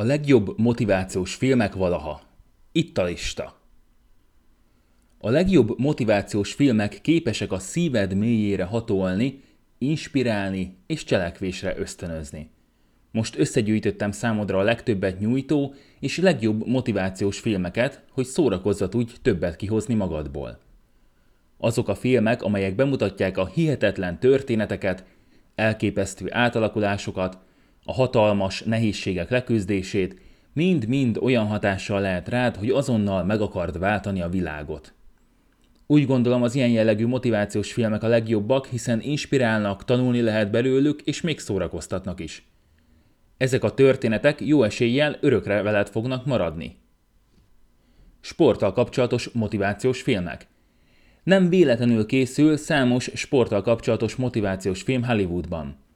A legjobb motivációs filmek valaha. Itt a lista. A legjobb motivációs filmek képesek a szíved mélyére hatolni, inspirálni és cselekvésre ösztönözni. Most összegyűjtöttem számodra a legtöbbet nyújtó és legjobb motivációs filmeket, hogy szórakozzat úgy többet kihozni magadból. Azok a filmek, amelyek bemutatják a hihetetlen történeteket, elképesztő átalakulásokat, a hatalmas nehézségek leküzdését, mind-mind olyan hatással lehet rád, hogy azonnal meg akard váltani a világot. Úgy gondolom az ilyen jellegű motivációs filmek a legjobbak, hiszen inspirálnak, tanulni lehet belőlük, és még szórakoztatnak is. Ezek a történetek jó eséllyel örökre veled fognak maradni. Sporttal kapcsolatos motivációs filmek. Nem véletlenül készül számos sporttal kapcsolatos motivációs film Hollywoodban.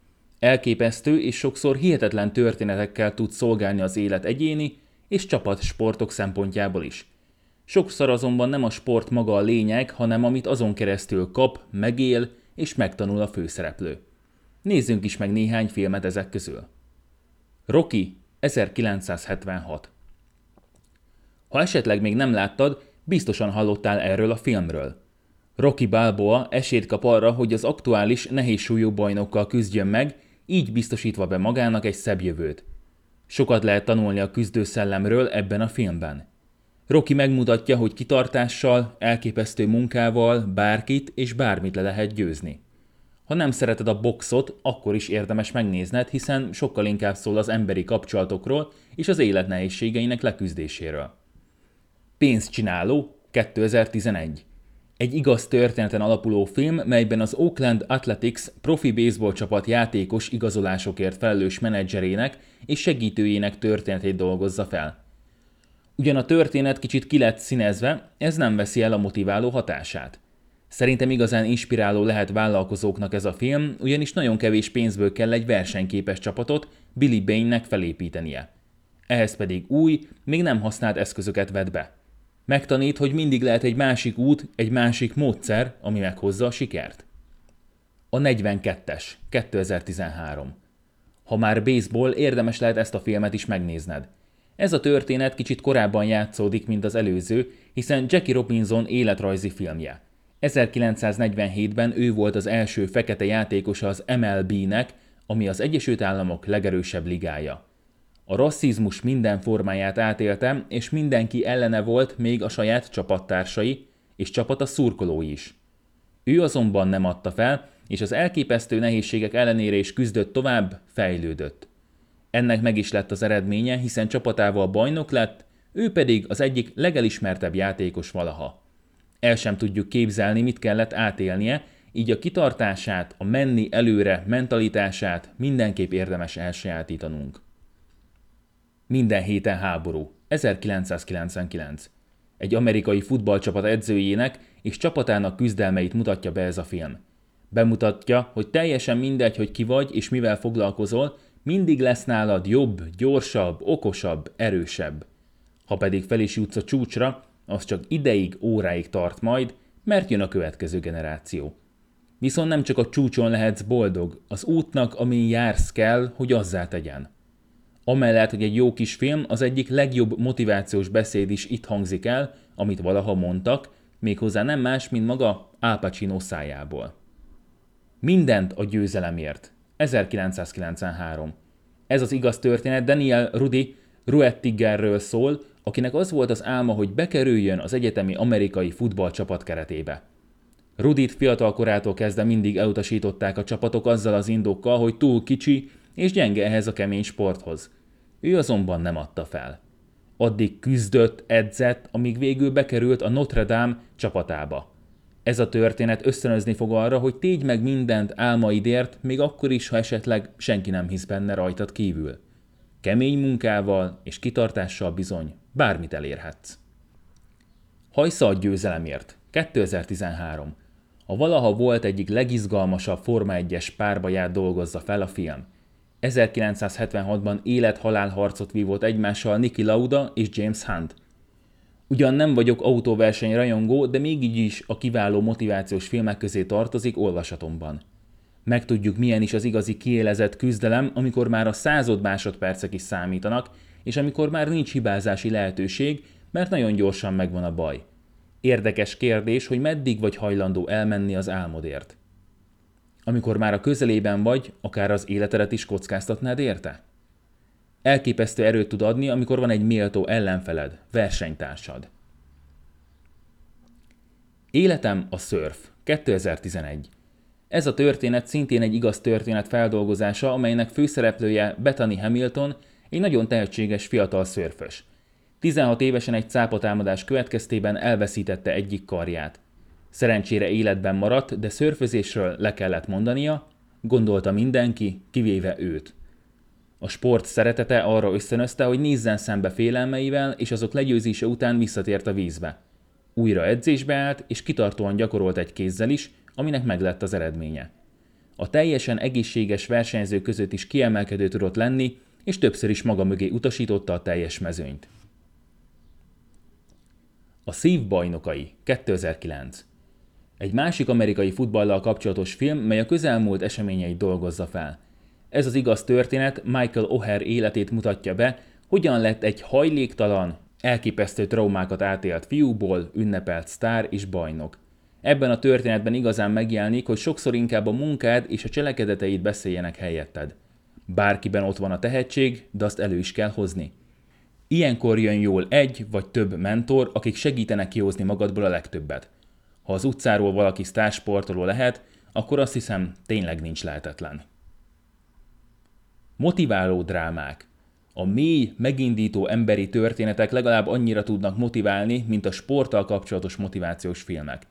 Elképesztő és sokszor hihetetlen történetekkel tud szolgálni az élet egyéni és csapat sportok szempontjából is. Sokszor azonban nem a sport maga a lényeg, hanem amit azon keresztül kap, megél és megtanul a főszereplő. Nézzünk is meg néhány filmet ezek közül. Rocky 1976 Ha esetleg még nem láttad, biztosan hallottál erről a filmről. Rocky Balboa esélyt kap arra, hogy az aktuális nehézsúlyú bajnokkal küzdjön meg, így biztosítva be magának egy szebb jövőt. Sokat lehet tanulni a küzdőszellemről ebben a filmben. Rocky megmutatja, hogy kitartással, elképesztő munkával bárkit és bármit le lehet győzni. Ha nem szereted a boxot, akkor is érdemes megnézned, hiszen sokkal inkább szól az emberi kapcsolatokról és az élet nehézségeinek leküzdéséről. Pénzcsináló 2011 egy igaz történeten alapuló film, melyben az Oakland Athletics profi baseball csapat játékos igazolásokért felelős menedzserének és segítőjének történetét dolgozza fel. Ugyan a történet kicsit ki lett színezve, ez nem veszi el a motiváló hatását. Szerintem igazán inspiráló lehet vállalkozóknak ez a film, ugyanis nagyon kevés pénzből kell egy versenyképes csapatot Billy Bain-nek felépítenie. Ehhez pedig új, még nem használt eszközöket vet be. Megtanít, hogy mindig lehet egy másik út, egy másik módszer, ami meghozza a sikert. A 42-es, 2013. Ha már baseball, érdemes lehet ezt a filmet is megnézned. Ez a történet kicsit korábban játszódik, mint az előző, hiszen Jackie Robinson életrajzi filmje. 1947-ben ő volt az első fekete játékosa az MLB-nek, ami az Egyesült Államok legerősebb ligája. A rasszizmus minden formáját átéltem, és mindenki ellene volt, még a saját csapattársai, és csapata szurkolói is. Ő azonban nem adta fel, és az elképesztő nehézségek ellenére is küzdött tovább, fejlődött. Ennek meg is lett az eredménye, hiszen csapatával bajnok lett, ő pedig az egyik legelismertebb játékos valaha. El sem tudjuk képzelni, mit kellett átélnie, így a kitartását, a menni előre mentalitását mindenképp érdemes elsajátítanunk. Minden héten háború. 1999. Egy amerikai futballcsapat edzőjének és csapatának küzdelmeit mutatja be ez a film. Bemutatja, hogy teljesen mindegy, hogy ki vagy és mivel foglalkozol, mindig lesz nálad jobb, gyorsabb, okosabb, erősebb. Ha pedig fel is jutsz a csúcsra, az csak ideig, óráig tart majd, mert jön a következő generáció. Viszont nem csak a csúcson lehetsz boldog, az útnak, amin jársz kell, hogy azzá tegyen. Amellett, hogy egy jó kis film, az egyik legjobb motivációs beszéd is itt hangzik el, amit valaha mondtak, méghozzá nem más, mint maga Al Pacino szájából. Mindent a győzelemért. 1993. Ez az igaz történet Daniel Rudi Ruettigerről szól, akinek az volt az álma, hogy bekerüljön az egyetemi amerikai futballcsapat keretébe. Rudit fiatal korától kezdve mindig elutasították a csapatok azzal az indokkal, hogy túl kicsi és gyenge ehhez a kemény sporthoz. Ő azonban nem adta fel. Addig küzdött, edzett, amíg végül bekerült a Notre Dame csapatába. Ez a történet ösztönözni fog arra, hogy tégy meg mindent álmaidért, még akkor is, ha esetleg senki nem hisz benne rajtad kívül. Kemény munkával és kitartással bizony bármit elérhetsz. Hajsza a győzelemért. 2013. A valaha volt egyik legizgalmasabb Forma 1-es párbaját dolgozza fel a film. 1976-ban élet-halál harcot vívott egymással Niki Lauda és James Hunt. Ugyan nem vagyok autóverseny rajongó, de mégis is a kiváló motivációs filmek közé tartozik olvasatomban. Megtudjuk, milyen is az igazi kiélezett küzdelem, amikor már a század másodpercek is számítanak, és amikor már nincs hibázási lehetőség, mert nagyon gyorsan megvan a baj. Érdekes kérdés, hogy meddig vagy hajlandó elmenni az álmodért. Amikor már a közelében vagy, akár az életedet is kockáztatnád érte? Elképesztő erőt tud adni, amikor van egy méltó ellenfeled, versenytársad. Életem a szörf. 2011. Ez a történet szintén egy igaz történet feldolgozása, amelynek főszereplője Bethany Hamilton, egy nagyon tehetséges fiatal szörfös. 16 évesen egy cápatámadás következtében elveszítette egyik karját. Szerencsére életben maradt, de szörfözésről le kellett mondania, gondolta mindenki, kivéve őt. A sport szeretete arra összönözte, hogy nézzen szembe félelmeivel, és azok legyőzése után visszatért a vízbe. Újra edzésbe állt, és kitartóan gyakorolt egy kézzel is, aminek meglett az eredménye. A teljesen egészséges versenyző között is kiemelkedő tudott lenni, és többször is maga mögé utasította a teljes mezőnyt. A szív bajnokai 2009 Egy másik amerikai futballal kapcsolatos film, mely a közelmúlt eseményeit dolgozza fel. Ez az igaz történet Michael O'Hare életét mutatja be, hogyan lett egy hajléktalan, elképesztő traumákat átélt fiúból ünnepelt sztár és bajnok. Ebben a történetben igazán megjelenik, hogy sokszor inkább a munkád és a cselekedeteid beszéljenek helyetted. Bárkiben ott van a tehetség, de azt elő is kell hozni. Ilyenkor jön jól egy vagy több mentor, akik segítenek kihozni magadból a legtöbbet. Ha az utcáról valaki sztársportoló lehet, akkor azt hiszem tényleg nincs lehetetlen. Motiváló drámák. A mély, megindító emberi történetek legalább annyira tudnak motiválni, mint a sporttal kapcsolatos motivációs filmek.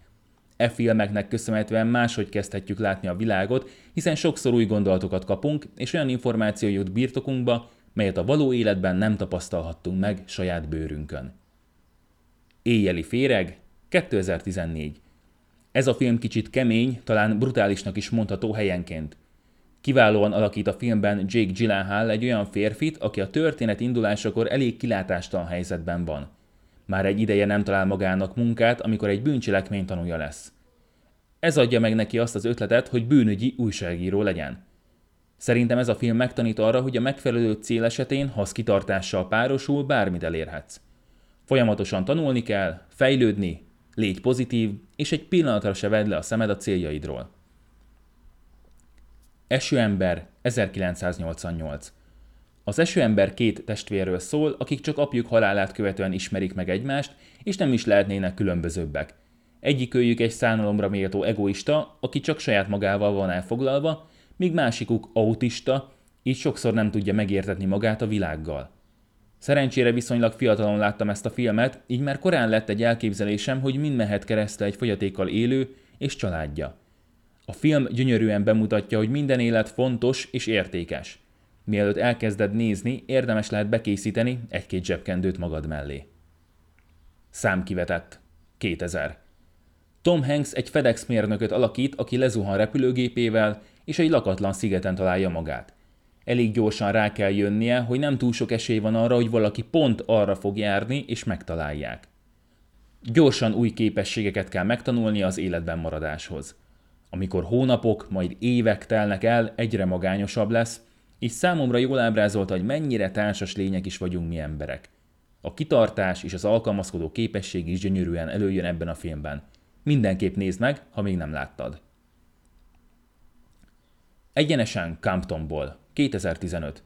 E filmeknek köszönhetően máshogy kezdhetjük látni a világot, hiszen sokszor új gondolatokat kapunk, és olyan információ jut birtokunkba, melyet a való életben nem tapasztalhattunk meg saját bőrünkön. Éjjeli féreg, 2014. Ez a film kicsit kemény, talán brutálisnak is mondható helyenként. Kiválóan alakít a filmben Jake Gyllenhaal egy olyan férfit, aki a történet indulásakor elég kilátástalan helyzetben van. Már egy ideje nem talál magának munkát, amikor egy bűncselekmény tanulja lesz. Ez adja meg neki azt az ötletet, hogy bűnügyi újságíró legyen. Szerintem ez a film megtanít arra, hogy a megfelelő cél esetén, ha az kitartással párosul, bármit elérhetsz. Folyamatosan tanulni kell, fejlődni, légy pozitív, és egy pillanatra se vedd le a szemed a céljaidról. Esőember 1988 Az Esőember két testvérről szól, akik csak apjuk halálát követően ismerik meg egymást, és nem is lehetnének különbözőbbek. Egyikőjük egy szánalomra méltó egoista, aki csak saját magával van elfoglalva, míg másikuk autista, így sokszor nem tudja megértetni magát a világgal. Szerencsére viszonylag fiatalon láttam ezt a filmet, így már korán lett egy elképzelésem, hogy mind mehet keresztül egy fogyatékkal élő és családja. A film gyönyörűen bemutatja, hogy minden élet fontos és értékes. Mielőtt elkezded nézni, érdemes lehet bekészíteni egy-két zsebkendőt magad mellé. Számkivetett. 2000. Tom Hanks egy FedEx mérnököt alakít, aki lezuhan repülőgépével, és egy lakatlan szigeten találja magát. Elég gyorsan rá kell jönnie, hogy nem túl sok esély van arra, hogy valaki pont arra fog járni, és megtalálják. Gyorsan új képességeket kell megtanulni az életben maradáshoz. Amikor hónapok, majd évek telnek el, egyre magányosabb lesz, és számomra jól ábrázolta, hogy mennyire társas lények is vagyunk mi emberek. A kitartás és az alkalmazkodó képesség is gyönyörűen előjön ebben a filmben. Mindenképp nézd meg, ha még nem láttad. Egyenesen Camptonból, 2015.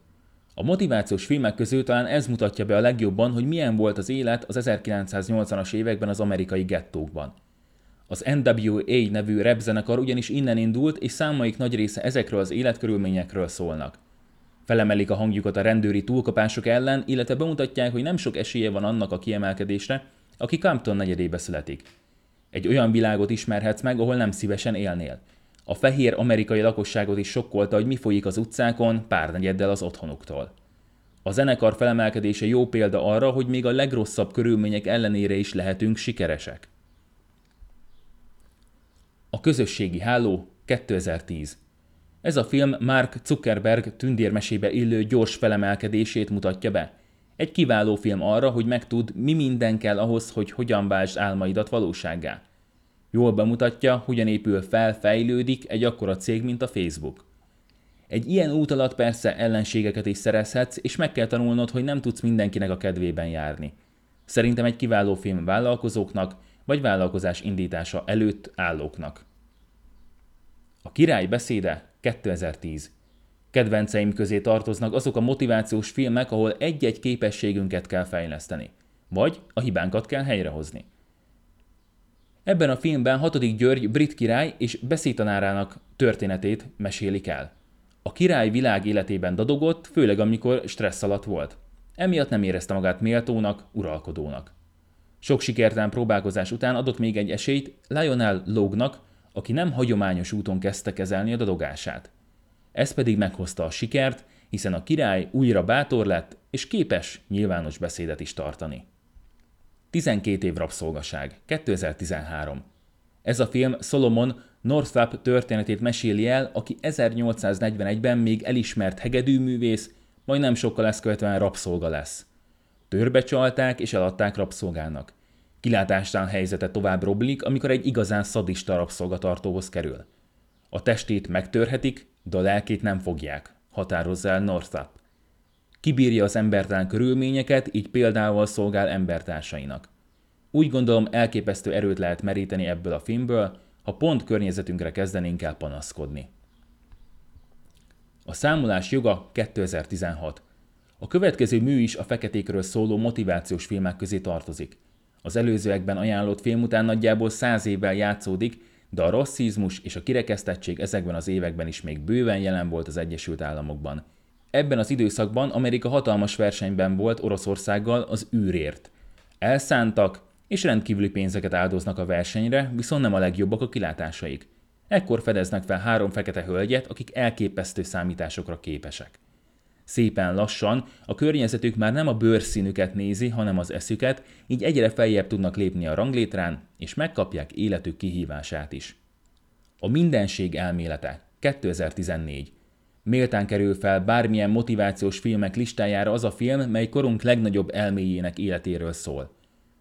A motivációs filmek közül talán ez mutatja be a legjobban, hogy milyen volt az élet az 1980-as években az amerikai gettókban. Az NWA nevű repzenekar ugyanis innen indult, és számaik nagy része ezekről az életkörülményekről szólnak. Felemelik a hangjukat a rendőri túlkapások ellen, illetve bemutatják, hogy nem sok esélye van annak a kiemelkedésre, aki Campton negyedébe születik. Egy olyan világot ismerhetsz meg, ahol nem szívesen élnél. A fehér amerikai lakosságot is sokkolta, hogy mi folyik az utcákon pár negyeddel az otthonuktól. A zenekar felemelkedése jó példa arra, hogy még a legrosszabb körülmények ellenére is lehetünk sikeresek. A közösségi háló 2010 Ez a film Mark Zuckerberg tündérmesébe illő gyors felemelkedését mutatja be. Egy kiváló film arra, hogy megtud, mi minden kell ahhoz, hogy hogyan váltsd álmaidat valósággá. Jól bemutatja, hogyan épül fel, fejlődik egy akkora cég, mint a Facebook. Egy ilyen út alatt persze ellenségeket is szerezhetsz, és meg kell tanulnod, hogy nem tudsz mindenkinek a kedvében járni. Szerintem egy kiváló film vállalkozóknak, vagy vállalkozás indítása előtt állóknak. A király beszéde 2010. Kedvenceim közé tartoznak azok a motivációs filmek, ahol egy-egy képességünket kell fejleszteni, vagy a hibánkat kell helyrehozni. Ebben a filmben 6. György brit király és beszédtanárának történetét mesélik el. A király világ életében dadogott, főleg amikor stressz alatt volt. Emiatt nem érezte magát méltónak, uralkodónak. Sok sikertelen próbálkozás után adott még egy esélyt Lionel Lognak, aki nem hagyományos úton kezdte kezelni a dadogását. Ez pedig meghozta a sikert, hiszen a király újra bátor lett, és képes nyilvános beszédet is tartani. 12 év rabszolgaság, 2013. Ez a film Solomon Northup történetét meséli el, aki 1841-ben még elismert hegedűművész, majd nem sokkal ezt követően rabszolga lesz. Törbe csalták és eladták rabszolgának. Kilátástán helyzete tovább roblik, amikor egy igazán szadista rabszolgatartóhoz kerül. A testét megtörhetik, de a lelkét nem fogják, határozza el Northup. Kibírja az embertelen körülményeket, így példával szolgál embertársainak. Úgy gondolom elképesztő erőt lehet meríteni ebből a filmből, ha pont környezetünkre kezdenénk el panaszkodni. A számolás joga 2016. A következő mű is a feketékről szóló motivációs filmek közé tartozik. Az előzőekben ajánlott film után nagyjából száz évvel játszódik, de a rasszizmus és a kirekesztettség ezekben az években is még bőven jelen volt az Egyesült Államokban. Ebben az időszakban Amerika hatalmas versenyben volt Oroszországgal az űrért. Elszántak, és rendkívüli pénzeket áldoznak a versenyre, viszont nem a legjobbak a kilátásaik. Ekkor fedeznek fel három fekete hölgyet, akik elképesztő számításokra képesek. Szépen lassan a környezetük már nem a bőrszínüket nézi, hanem az eszüket, így egyre feljebb tudnak lépni a ranglétrán, és megkapják életük kihívását is. A mindenség elmélete 2014. Méltán kerül fel bármilyen motivációs filmek listájára az a film, mely korunk legnagyobb elméjének életéről szól.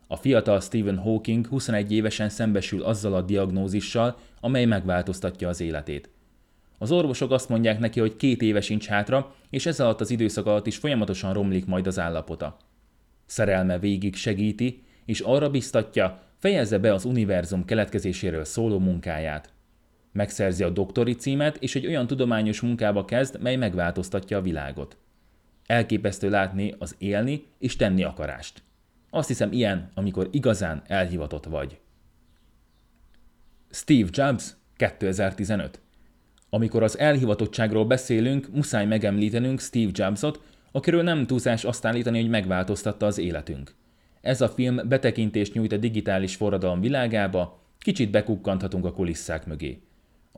A fiatal Stephen Hawking 21 évesen szembesül azzal a diagnózissal, amely megváltoztatja az életét. Az orvosok azt mondják neki, hogy két éve sincs hátra, és ez alatt az időszak alatt is folyamatosan romlik majd az állapota. Szerelme végig segíti, és arra biztatja, fejezze be az univerzum keletkezéséről szóló munkáját. Megszerzi a doktori címet, és egy olyan tudományos munkába kezd, mely megváltoztatja a világot. Elképesztő látni az élni és tenni akarást. Azt hiszem ilyen, amikor igazán elhivatott vagy. Steve Jobs 2015 Amikor az elhivatottságról beszélünk, muszáj megemlítenünk Steve Jobsot, akiről nem túlzás azt állítani, hogy megváltoztatta az életünk. Ez a film betekintést nyújt a digitális forradalom világába, kicsit bekukkanthatunk a kulisszák mögé.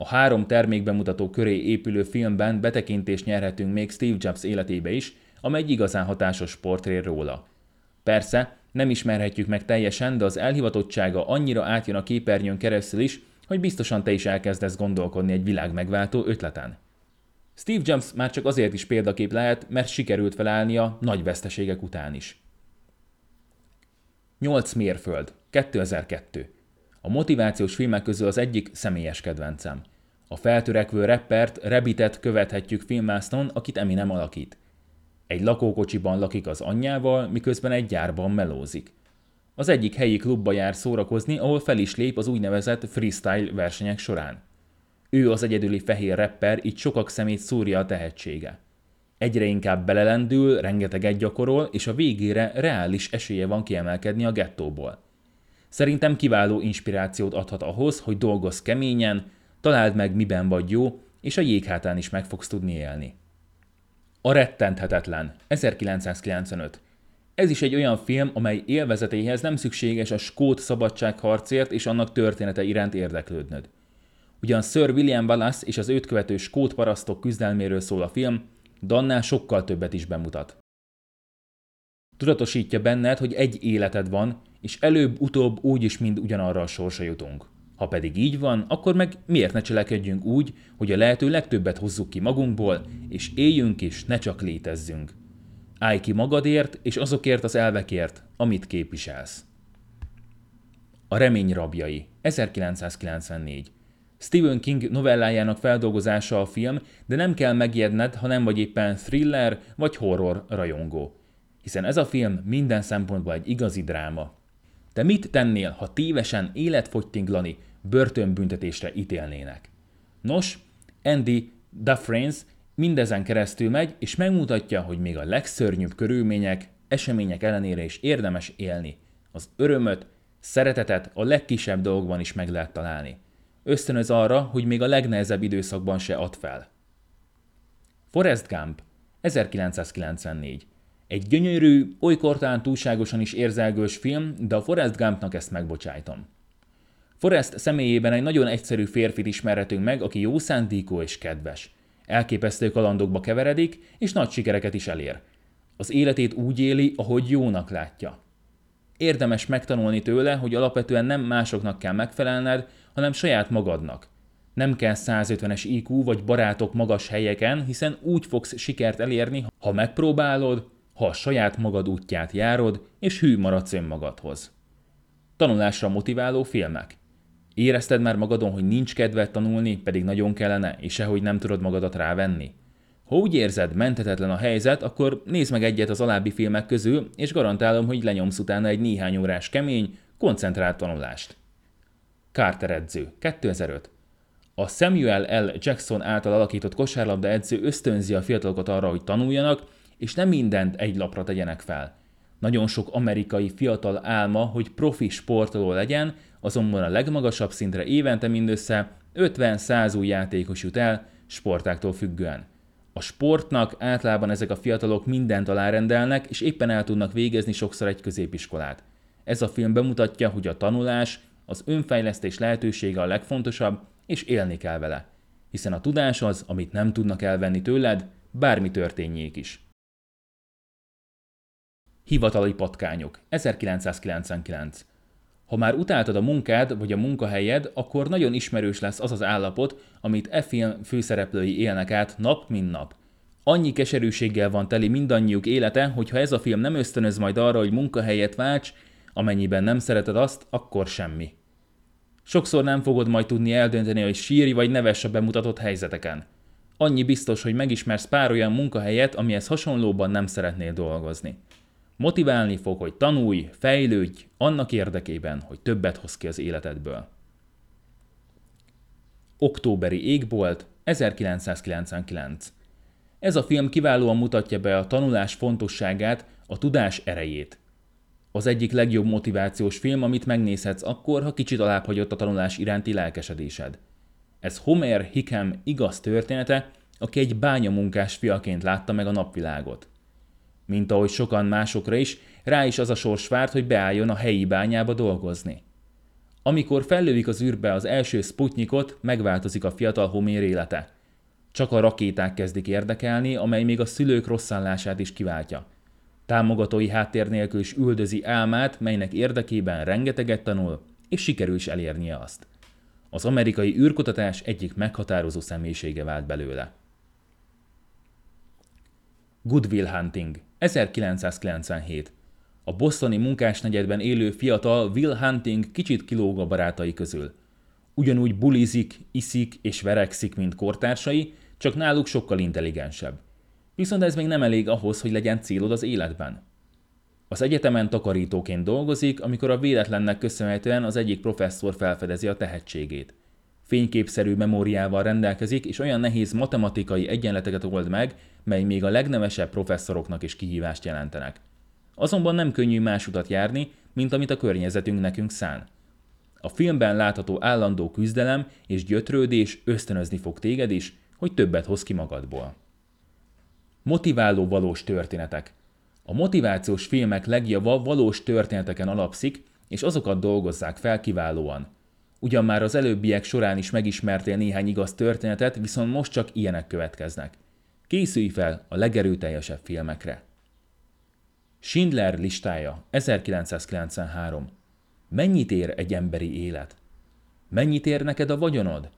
A három termékbemutató köré épülő filmben betekintést nyerhetünk még Steve Jobs életébe is, amely egy igazán hatásos portré róla. Persze, nem ismerhetjük meg teljesen, de az elhivatottsága annyira átjön a képernyőn keresztül is, hogy biztosan te is elkezdesz gondolkodni egy világ megváltó ötleten. Steve Jobs már csak azért is példakép lehet, mert sikerült felállnia nagy veszteségek után is. 8 mérföld, 2002. A motivációs filmek közül az egyik személyes kedvencem. A feltörekvő reppert, Rebitet követhetjük filmásznon, akit Eminem alakít. Egy lakókocsiban lakik az anyjával, miközben egy gyárban melózik. Az egyik helyi klubba jár szórakozni, ahol fel is lép az úgynevezett freestyle versenyek során. Ő az egyedüli fehér rapper, így sokak szemét szúrja a tehetsége. Egyre inkább belelendül, rengeteget gyakorol, és a végére reális esélye van kiemelkedni a gettóból. Szerintem kiváló inspirációt adhat ahhoz, hogy dolgozz keményen, találd meg miben vagy jó, és a jéghátán is meg fogsz tudni élni. A rettenthetetlen, 1995. Ez is egy olyan film, amely élvezetéhez nem szükséges a skót szabadságharcért és annak története iránt érdeklődnöd. Ugyan Sir William Wallace és az őt követő skót parasztok küzdelméről szól a film, de annál sokkal többet is bemutat. Tudatosítja benned, hogy egy életed van, és előbb-utóbb úgyis mind ugyanarra a sorsa jutunk. Ha pedig így van, akkor meg miért ne cselekedjünk úgy, hogy a lehető legtöbbet hozzuk ki magunkból, és éljünk is, ne csak létezzünk. Állj ki magadért, és azokért az elvekért, amit képviselsz. A remény rabjai, 1994. Stephen King novellájának feldolgozása a film, de nem kell megijedned, ha nem vagy éppen thriller vagy horror rajongó. Hiszen ez a film minden szempontból egy igazi dráma. Te mit tennél, ha tévesen életfogytinglani börtönbüntetésre ítélnének? Nos, Andy Dufresne mindezen keresztül megy, és megmutatja, hogy még a legszörnyűbb körülmények, események ellenére is érdemes élni. Az örömöt, szeretetet a legkisebb dolgokban is meg lehet találni. Ösztönöz arra, hogy még a legnehezebb időszakban se ad fel. Forrest Gump, 1994. Egy gyönyörű, olykor talán túlságosan is érzelgős film, de a Forrest Gumpnak ezt megbocsájtom. Forrest személyében egy nagyon egyszerű férfit ismerhetünk meg, aki jó szándékú és kedves. Elképesztő kalandokba keveredik, és nagy sikereket is elér. Az életét úgy éli, ahogy jónak látja. Érdemes megtanulni tőle, hogy alapvetően nem másoknak kell megfelelned, hanem saját magadnak. Nem kell 150-es IQ vagy barátok magas helyeken, hiszen úgy fogsz sikert elérni, ha megpróbálod, ha a saját magad útját járod, és hű maradsz önmagadhoz. Tanulásra motiváló filmek. Érezted már magadon, hogy nincs kedved tanulni, pedig nagyon kellene, és sehogy nem tudod magadat rávenni? Ha úgy érzed, mentetetlen a helyzet, akkor nézd meg egyet az alábbi filmek közül, és garantálom, hogy lenyomsz utána egy néhány órás kemény, koncentrált tanulást. Carter edző, 2005. A Samuel L. Jackson által alakított kosárlabda edző ösztönzi a fiatalokat arra, hogy tanuljanak, és nem mindent egy lapra tegyenek fel. Nagyon sok amerikai fiatal álma, hogy profi sportoló legyen, azonban a legmagasabb szintre évente mindössze 50-100 új játékos jut el, sportáktól függően. A sportnak általában ezek a fiatalok mindent alárendelnek, és éppen el tudnak végezni sokszor egy középiskolát. Ez a film bemutatja, hogy a tanulás, az önfejlesztés lehetősége a legfontosabb, és élni kell vele. Hiszen a tudás az, amit nem tudnak elvenni tőled, bármi történjék is. Hivatali patkányok, 1999. Ha már utáltad a munkád vagy a munkahelyed, akkor nagyon ismerős lesz az az állapot, amit e film főszereplői élnek át nap mint nap. Annyi keserűséggel van teli mindannyiuk élete, hogy ha ez a film nem ösztönöz majd arra, hogy munkahelyet válts, amennyiben nem szereted azt, akkor semmi. Sokszor nem fogod majd tudni eldönteni, hogy sírj vagy neves a bemutatott helyzeteken. Annyi biztos, hogy megismersz pár olyan munkahelyet, amihez hasonlóban nem szeretnél dolgozni. Motiválni fog, hogy tanulj, fejlődj, annak érdekében, hogy többet hoz ki az életedből. Októberi égbolt, 1999. Ez a film kiválóan mutatja be a tanulás fontosságát, a tudás erejét. Az egyik legjobb motivációs film, amit megnézhetsz akkor, ha kicsit alábbhagyott a tanulás iránti lelkesedésed. Ez Homer Hickam igaz története, aki egy bányamunkás fiaként látta meg a napvilágot. Mint ahogy sokan másokra is, rá is az a sors várt, hogy beálljon a helyi bányába dolgozni. Amikor fellövik az űrbe az első Sputnikot, megváltozik a fiatal Homér élete. Csak a rakéták kezdik érdekelni, amely még a szülők rosszallását is kiváltja. Támogatói háttér nélkül is üldözi álmát, melynek érdekében rengeteget tanul, és sikerül is elérnie azt. Az amerikai űrkutatás egyik meghatározó személyisége vált belőle. Goodwill Hunting 1997 A bostoni munkásnegyedben élő fiatal Will Hunting kicsit kilóg a barátai közül. Ugyanúgy bulizik, iszik és verekszik, mint kortársai, csak náluk sokkal intelligensebb. Viszont ez még nem elég ahhoz, hogy legyen célod az életben. Az egyetemen takarítóként dolgozik, amikor a véletlennek köszönhetően az egyik professzor felfedezi a tehetségét. Fényképszerű memóriával rendelkezik, és olyan nehéz matematikai egyenleteket old meg, mely még a legnevesebb professzoroknak is kihívást jelentenek. Azonban nem könnyű más utat járni, mint amit a környezetünk nekünk szán. A filmben látható állandó küzdelem és gyötrődés ösztönözni fog téged is, hogy többet hoz ki magadból. Motiváló valós történetek. A motivációs filmek legjava valós történeteken alapszik, és azokat dolgozzák fel kiválóan. Ugyan már az előbbiek során is megismertél néhány igaz történetet, viszont most csak ilyenek következnek. Készülj fel a legerőteljesebb filmekre. Schindler listája 1993. Mennyit ér egy emberi élet? Mennyit ér neked a vagyonod?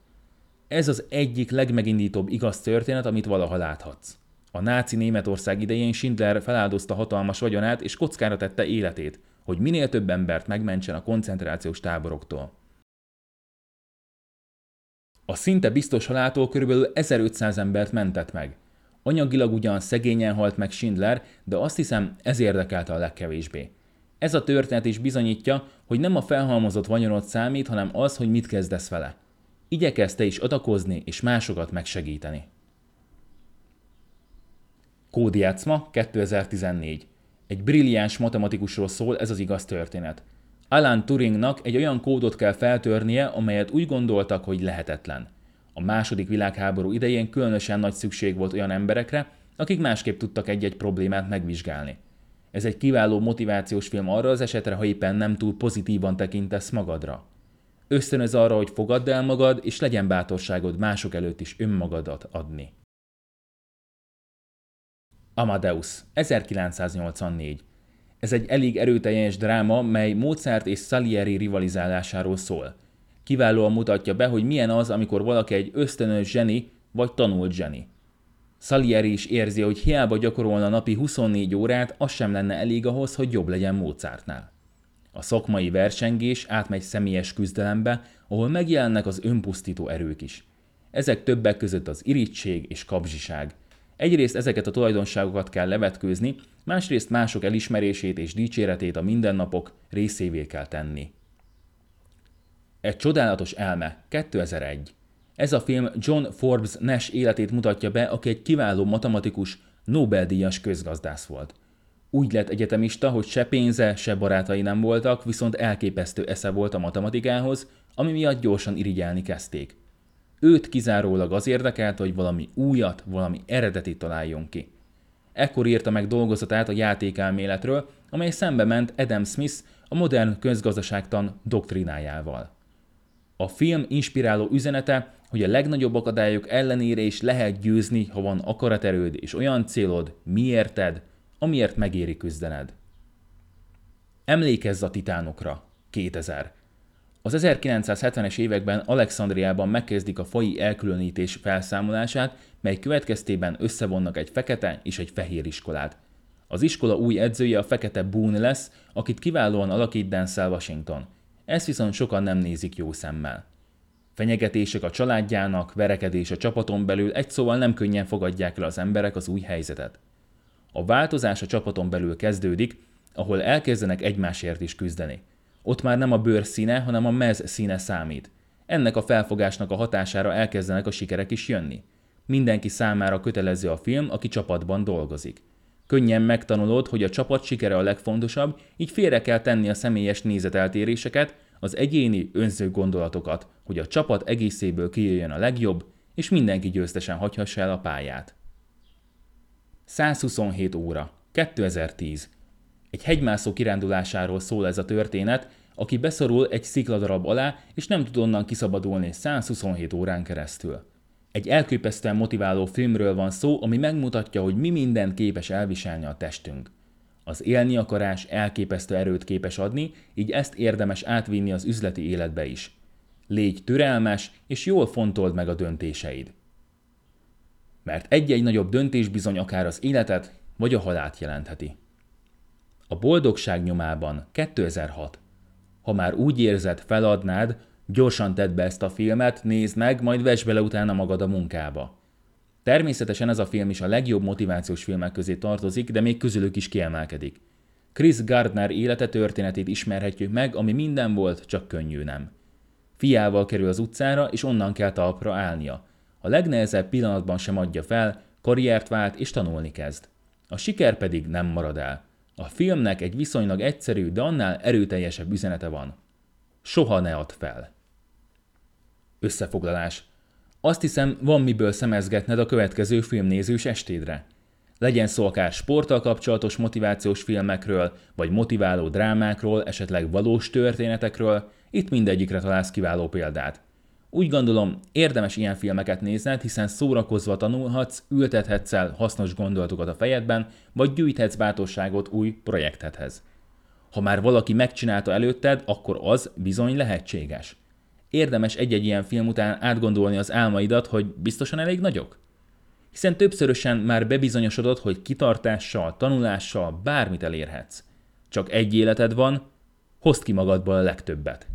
Ez az egyik legmegindítóbb igaz történet, amit valaha láthatsz. A náci Németország idején Schindler feláldozta hatalmas vagyonát és kockára tette életét, hogy minél több embert megmentsen a koncentrációs táboroktól. A szinte biztos haláltól körülbelül 1500 embert mentett meg. Anyagilag ugyan szegényen halt meg Schindler, de azt hiszem ez érdekelte a legkevésbé. Ez a történet is bizonyítja, hogy nem a felhalmozott vagyonot számít, hanem az, hogy mit kezdesz vele. Igyekezte is adakozni és másokat megsegíteni. Kódjátszma 2014. Egy brilliáns matematikusról szól ez az igaz történet. Alan Turingnak egy olyan kódot kell feltörnie, amelyet úgy gondoltak, hogy lehetetlen. A második világháború idején különösen nagy szükség volt olyan emberekre, akik másképp tudtak egy-egy problémát megvizsgálni. Ez egy kiváló motivációs film arra az esetre, ha éppen nem túl pozitívan tekintesz magadra. Ösztönöz arra, hogy fogadd el magad, és legyen bátorságod mások előtt is önmagadat adni. Amadeus, 1984. Ez egy elég erőteljes dráma, mely Mozart és Salieri rivalizálásáról szól. Kiválóan mutatja be, hogy milyen az, amikor valaki egy ösztönös zseni vagy tanult zseni. Salieri is érzi, hogy hiába gyakorolna napi 24 órát, az sem lenne elég ahhoz, hogy jobb legyen Mozartnál. A szakmai versengés átmegy személyes küzdelembe, ahol megjelennek az önpusztító erők is. Ezek többek között az irítség és kapzsiság. Egyrészt ezeket a tulajdonságokat kell levetkőzni, másrészt mások elismerését és dicséretét a mindennapok részévé kell tenni. Egy csodálatos elme, 2001. Ez a film John Forbes Nash életét mutatja be, aki egy kiváló matematikus, Nobel-díjas közgazdász volt. Úgy lett egyetemista, hogy se pénze, se barátai nem voltak, viszont elképesztő esze volt a matematikához, ami miatt gyorsan irigyelni kezdték. Őt kizárólag az érdekelt, hogy valami újat, valami eredetit találjon ki. Ekkor írta meg dolgozatát a játékelméletről, amely szembe ment Adam Smith a modern közgazdaságtan doktrinájával. A film inspiráló üzenete, hogy a legnagyobb akadályok ellenére is lehet győzni, ha van akaraterőd és olyan célod, miérted, amiért megéri küzdened. Emlékezz a titánokra. 2000. Az 1970-es években Alexandriában megkezdik a fai elkülönítés felszámolását, mely következtében összevonnak egy fekete és egy fehér iskolát. Az iskola új edzője a fekete Boone lesz, akit kiválóan alakít Denzel Washington. Ezt viszont sokan nem nézik jó szemmel. Fenyegetések a családjának, verekedés a csapaton belül egy szóval nem könnyen fogadják el az emberek az új helyzetet. A változás a csapaton belül kezdődik, ahol elkezdenek egymásért is küzdeni. Ott már nem a bőr színe, hanem a mez színe számít. Ennek a felfogásnak a hatására elkezdenek a sikerek is jönni. Mindenki számára kötelező a film, aki csapatban dolgozik. Könnyen megtanulod, hogy a csapat sikere a legfontosabb, így félre kell tenni a személyes nézeteltéréseket, az egyéni, önző gondolatokat, hogy a csapat egészéből kijöjjön a legjobb, és mindenki győztesen hagyhassa el a pályát. 127 óra. 2010. Egy hegymászó kirándulásáról szól ez a történet, aki beszorul egy szikladarab alá, és nem tud onnan kiszabadulni 127 órán keresztül. Egy elképesztően motiváló filmről van szó, ami megmutatja, hogy mi mindent képes elviselni a testünk. Az élni akarás elképesztő erőt képes adni, így ezt érdemes átvinni az üzleti életbe is. Légy türelmes, és jól fontold meg a döntéseid. Mert egy-egy nagyobb döntés bizony akár az életet, vagy a halált jelentheti. A boldogság nyomában 2006. Ha már úgy érzed, feladnád, gyorsan tedd be ezt a filmet, nézd meg, majd vess bele utána magad a munkába. Természetesen ez a film is a legjobb motivációs filmek közé tartozik, de még közülük is kiemelkedik. Chris Gardner élete történetét ismerhetjük meg, ami minden volt, csak könnyű nem. Fiával kerül az utcára, és onnan kell talpra állnia. A legnehezebb pillanatban sem adja fel, karriert vált és tanulni kezd. A siker pedig nem marad el. A filmnek egy viszonylag egyszerű, de annál erőteljesebb üzenete van. Soha ne add fel. Összefoglalás. Azt hiszem, van miből szemezgetned a következő filmnézős estédre. Legyen szó akár sporttal kapcsolatos motivációs filmekről, vagy motiváló drámákról, esetleg valós történetekről, itt mindegyikre találsz kiváló példát. Úgy gondolom, érdemes ilyen filmeket nézned, hiszen szórakozva tanulhatsz, ültethetsz el hasznos gondolatokat a fejedben, vagy gyűjthetsz bátorságot új projektethez. Ha már valaki megcsinálta előtted, akkor az bizony lehetséges. Érdemes egy-egy ilyen film után átgondolni az álmaidat, hogy biztosan elég nagyok? Hiszen többszörösen már bebizonyosodott, hogy kitartással, tanulással bármit elérhetsz. Csak egy életed van, hozd ki magadból a legtöbbet.